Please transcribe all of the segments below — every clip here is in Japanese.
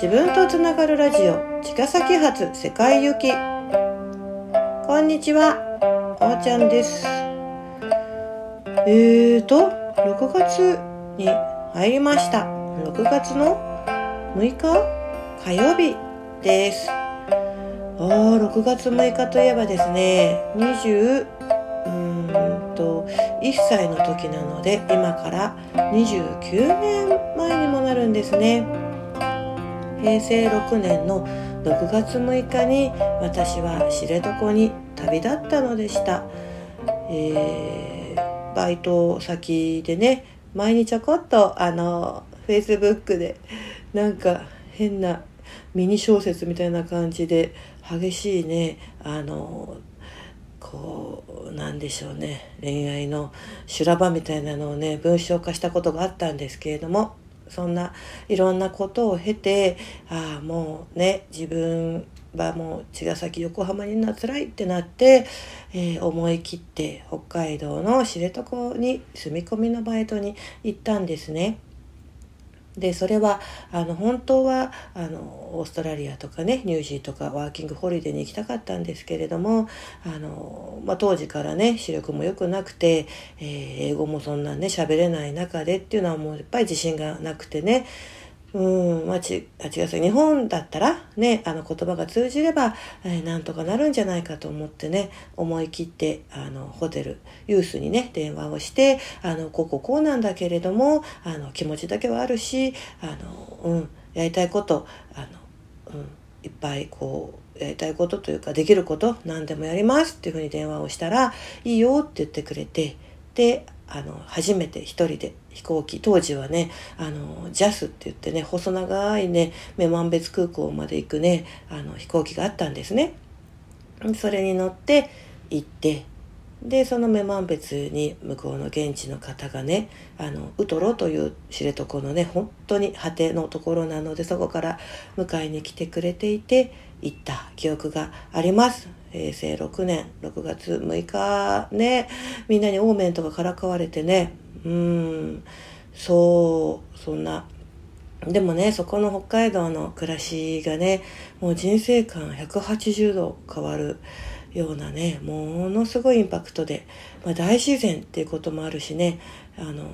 自分とつながるラジオ茅ヶ崎発世界行き。こんにちはあーちゃんです。えーと6月に入りました。6月の6日？火曜日です。あー6月6日といえばですね20うんと1歳の時なので今から29年前にもなるんですね。平成6年の6月6日に私は知床に旅立ったのでした、えー、バイト先でね前にちょこっとあのフェイスブックでなんか変なミニ小説みたいな感じで激しいねあのこうなんでしょうね恋愛の修羅場みたいなのをね文章化したことがあったんですけれども。そんないろんなことを経てああもうね自分はもう茅ヶ崎横浜になつらいってなって、えー、思い切って北海道の知床に住み込みのバイトに行ったんですね。でそれはあの本当はあのオーストラリアとかねニュージーとかワーキングホリデーに行きたかったんですけれどもあの、まあ、当時からね視力も良くなくて、えー、英語もそんなね喋れない中でっていうのはもういっぱい自信がなくてねうん、まあ、ち、あ、違う日本だったらね、あの言葉が通じれば、えー、なんとかなるんじゃないかと思ってね、思い切って、あの、ホテル、ユースにね、電話をして、あの、こここうなんだけれども、あの、気持ちだけはあるし、あの、うん、やりたいこと、あの、うん、いっぱいこう、やりたいことというか、できること、何でもやりますっていうふうに電話をしたら、いいよって言ってくれて、で、あの、初めて一人で飛行機、当時はね、あの、ジャスって言ってね、細長いね、女満別空港まで行くね、あの、飛行機があったんですね。それに乗って行って、で、その女満別に向こうの現地の方がね、あの、ウトロという知床のね、本当に果てのところなので、そこから迎えに来てくれていて、行った記憶があります。平成6年6月6日ね、みんなにオーメンとかからかわれてね、うん、そう、そんな。でもね、そこの北海道の暮らしがね、もう人生観180度変わるようなね、ものすごいインパクトで、まあ、大自然っていうこともあるしね、あの、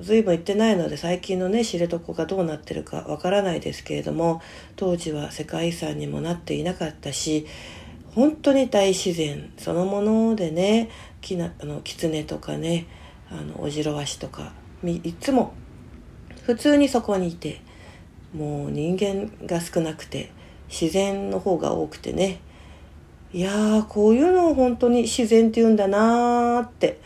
随分行ってないので最近のね、知床がどうなってるかわからないですけれども、当時は世界遺産にもなっていなかったし、本当に大自然そのものでねきなあの狐とかねあのオジロワシとかいつも普通にそこにいてもう人間が少なくて自然の方が多くてねいやーこういうのを本当に自然って言うんだなーって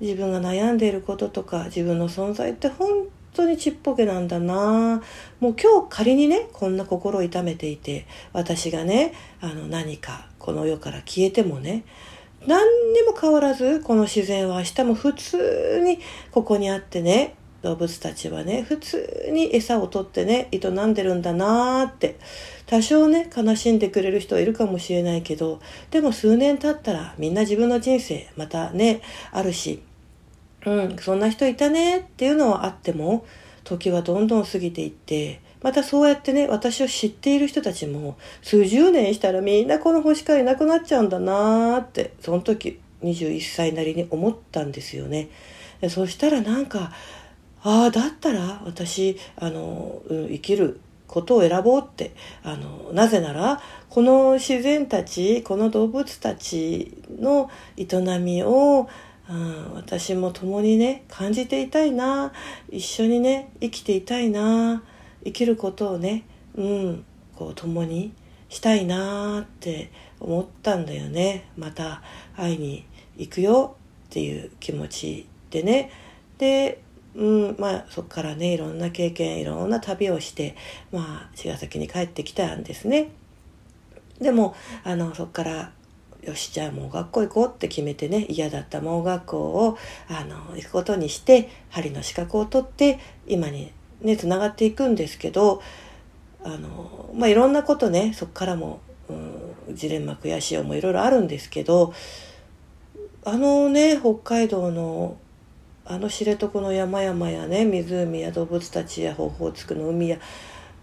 自分が悩んでいることとか自分の存在って本当にちっぽけなんだなもう今日仮にねこんな心を痛めていて私がねあの何かこの世から消えてもね何にも変わらずこの自然は明日も普通にここにあってね動物たちはね普通に餌を取ってね営んでるんだなーって多少ね悲しんでくれる人はいるかもしれないけどでも数年経ったらみんな自分の人生またねあるしうんそんな人いたねっていうのはあっても時はどんどん過ぎていってまたそうやってね、私を知っている人たちも、数十年したらみんなこの星からいなくなっちゃうんだなーって、その時21歳なりに思ったんですよね。そしたらなんか、ああ、だったら私、あの、うん、生きることを選ぼうって、あの、なぜなら、この自然たち、この動物たちの営みを、うん、私も共にね、感じていたいな、一緒にね、生きていたいな、生きることをね、うん、こう共にしたいなって思ったんだよね。また会いに行くよっていう気持ちでね。で、うん、まあそこからね、いろんな経験、いろんな旅をして、まあ茅ヶ崎に帰ってきたんですね。でも、あの、そこからよしじゃあもう学校行こうって決めてね嫌だった盲学校をあの行くことにして針の資格を取って今にね、つながっていくんですけど、あの、まあ、いろんなことね、そこからも、うん、ジレンマ悔しい思いいろいろあるんですけど、あのね、北海道の、あの知床の山々やね、湖や動物たちやホウホウツクの海や、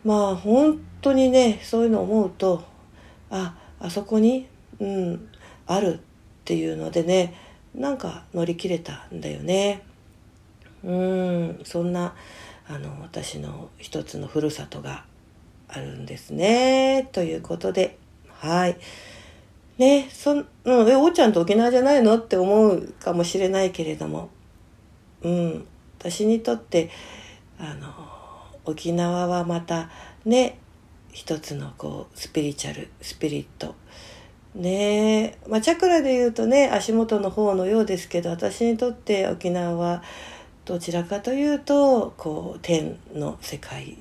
まあ本当にねそういうのを思うとああそこに、うん、あるっていうのでねなんか乗り切れたんだよね。うんそんなあの私の一つのふるさとがあるんですね。ということではい。ねそん、うん、え、おーちゃんと沖縄じゃないの？って思うかもしれないけれども、うん、私にとって、あの、沖縄はまたね、一つのこう、スピリチュアル、スピリット。ねまあ、チャクラで言うとね、足元の方のようですけど、私にとって沖縄はどちらかというと、こう、天の世界。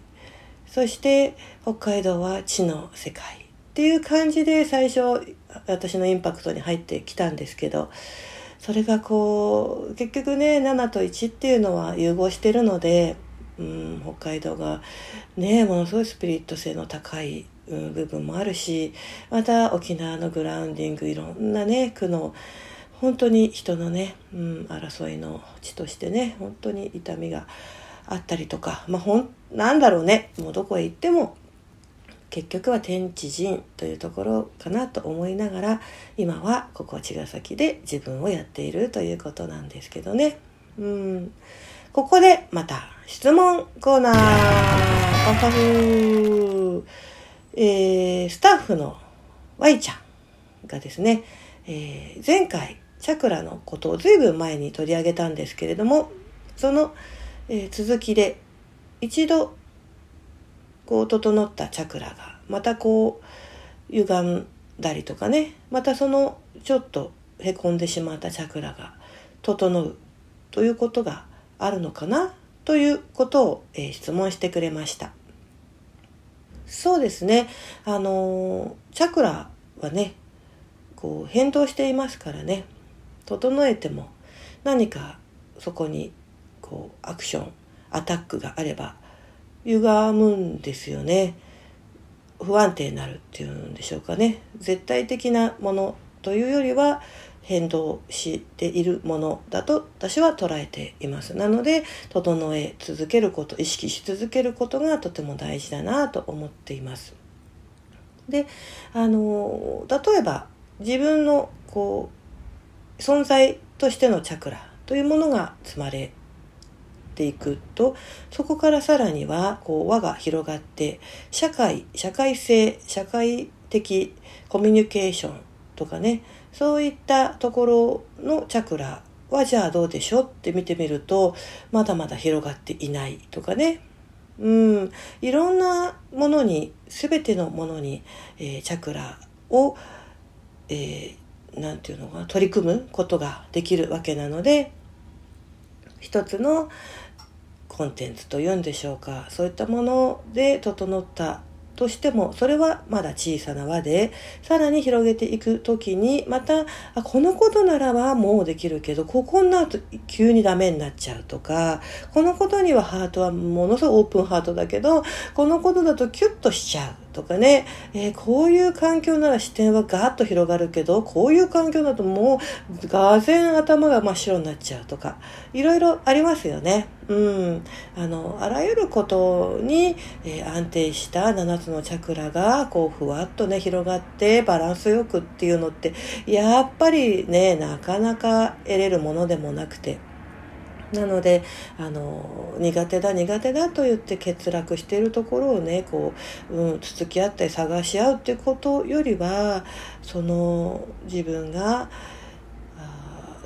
そして北海道は地の世界。っていう感じで最初私のインパクトに入ってきたんですけどそれがこう結局ね7と1っていうのは融合してるので、うん、北海道がねものすごいスピリット性の高い、うん、部分もあるしまた沖縄のグラウンディングいろんなね苦の本当に人のね、うん、争いの地としてね本当に痛みがあったりとかまあほんなんだろうねもうどこへ行っても結局は天地人というところかなと思いながら今はここ茅ヶ崎で自分をやっているということなんですけどね。うん。ここでまた質問コーナー。パフフえー、スタッフの Y ちゃんがですね、えー、前回チャクラのことを随分前に取り上げたんですけれども、その、えー、続きで一度こう整ったチャクラがまたこう歪んだりとかねまたそのちょっとへこんでしまったチャクラが整うということがあるのかなということを、えー、質問してくれました。そうですね。あのチャクラはねこう変動していますからね。整えても何かそこにこうアクションアタックがあれば歪むんですよね。不安定になるっていうんでしょうかね。絶対的なものというよりは変動しているものだと私は捉えています。なので、整え続けること、意識し続けることがとても大事だなと思っています。で、あの、例えば自分のこう、存在としてのチャクラというものが積まれていくとそこからさらにはこう輪が広がって社会社会性社会的コミュニケーションとかねそういったところのチャクラはじゃあどうでしょうって見てみるとまだまだ広がっていないとかね。うん。いろんなものに全てのものに、えー、チャクラを、えー、なんていうのかな取り組むことができるわけなので一つのコンテンツというんでしょうか。そういったもので整ったとしてもそれはまだ小さな輪でさらに広げていく時にまたあこのことならばもうできるけどここになると急にダメになっちゃうとかこのことにはハートはものすごいオープンハートだけどこのことだとキュッとしちゃう。とかね、えー、こういう環境なら視点はガーッと広がるけどこういう環境だともうがぜん頭が真っ白になっちゃうとかいろいろありますよね。うん、あのあらゆることに、えー、安定した7つのチャクラがこうふわっとね広がってバランスよくっていうのってやっぱりねなかなか得れるものでもなくて。なのであの苦手だ苦手だと言って欠落しているところをねこう、うん、つつき合ったり探し合うっていうことよりはその自分が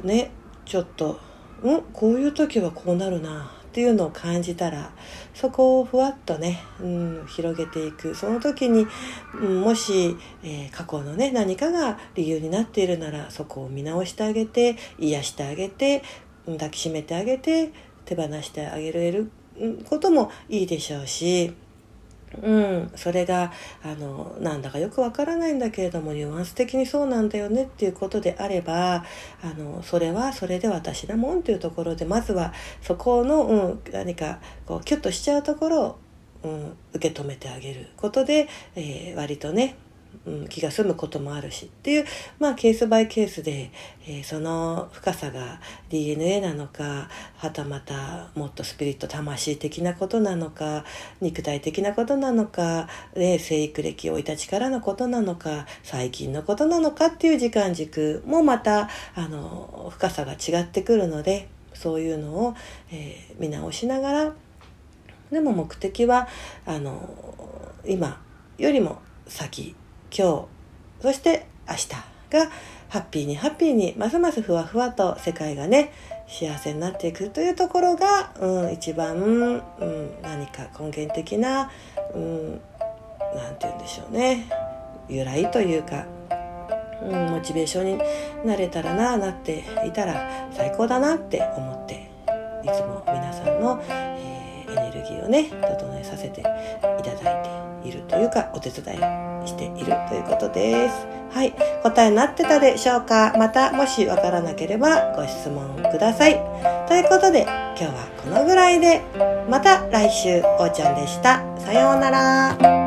ねちょっとんこういう時はこうなるなっていうのを感じたらそこをふわっとね、うん、広げていく。その時に、うん、もし、えー、過去のね何かが理由になっているならそこを見直してあげて癒してあげて抱きしめてあげて手放してあげられることもいいでしょうしうん、それがあのなんだかよくわからないんだけれどもニュアンス的にそうなんだよねっていうことであればあのそれはそれで私だもんというところでまずはそこの、うん、何かこうキュッとしちゃうところを、うん、受け止めてあげることで、えー、割とね、うん、気が済むこともあるしっていう、まあ、ケースバイケースで、えー、その深さが DNA なのかはたまたもっとスピリット魂的なことなのか肉体的なことなのか、ね、生育歴をいた力のことなのか最近のことなのかっていう時間軸もまたあの深さが違ってくるのでそういうのを、えー、見直しながらでも目的はあの今よりも先今日そして明日がハッピーにハッピーにますますふわふわと世界がね幸せになっていくというところが、うん、一番、うん、何か根源的な何、うん、て言うんでしょうね。由来というか、うん、モチベーションになれたらななっていたら最高だなって思っていつも皆さんの、えー、エネルギーをね整えさせていただいているというかお手伝いしているということです。はい。答えになってたでしょうか？また、もしわからなければご質問ください。ということで、今日はこのぐらいで、また来週、おーちゃんでした。さようなら。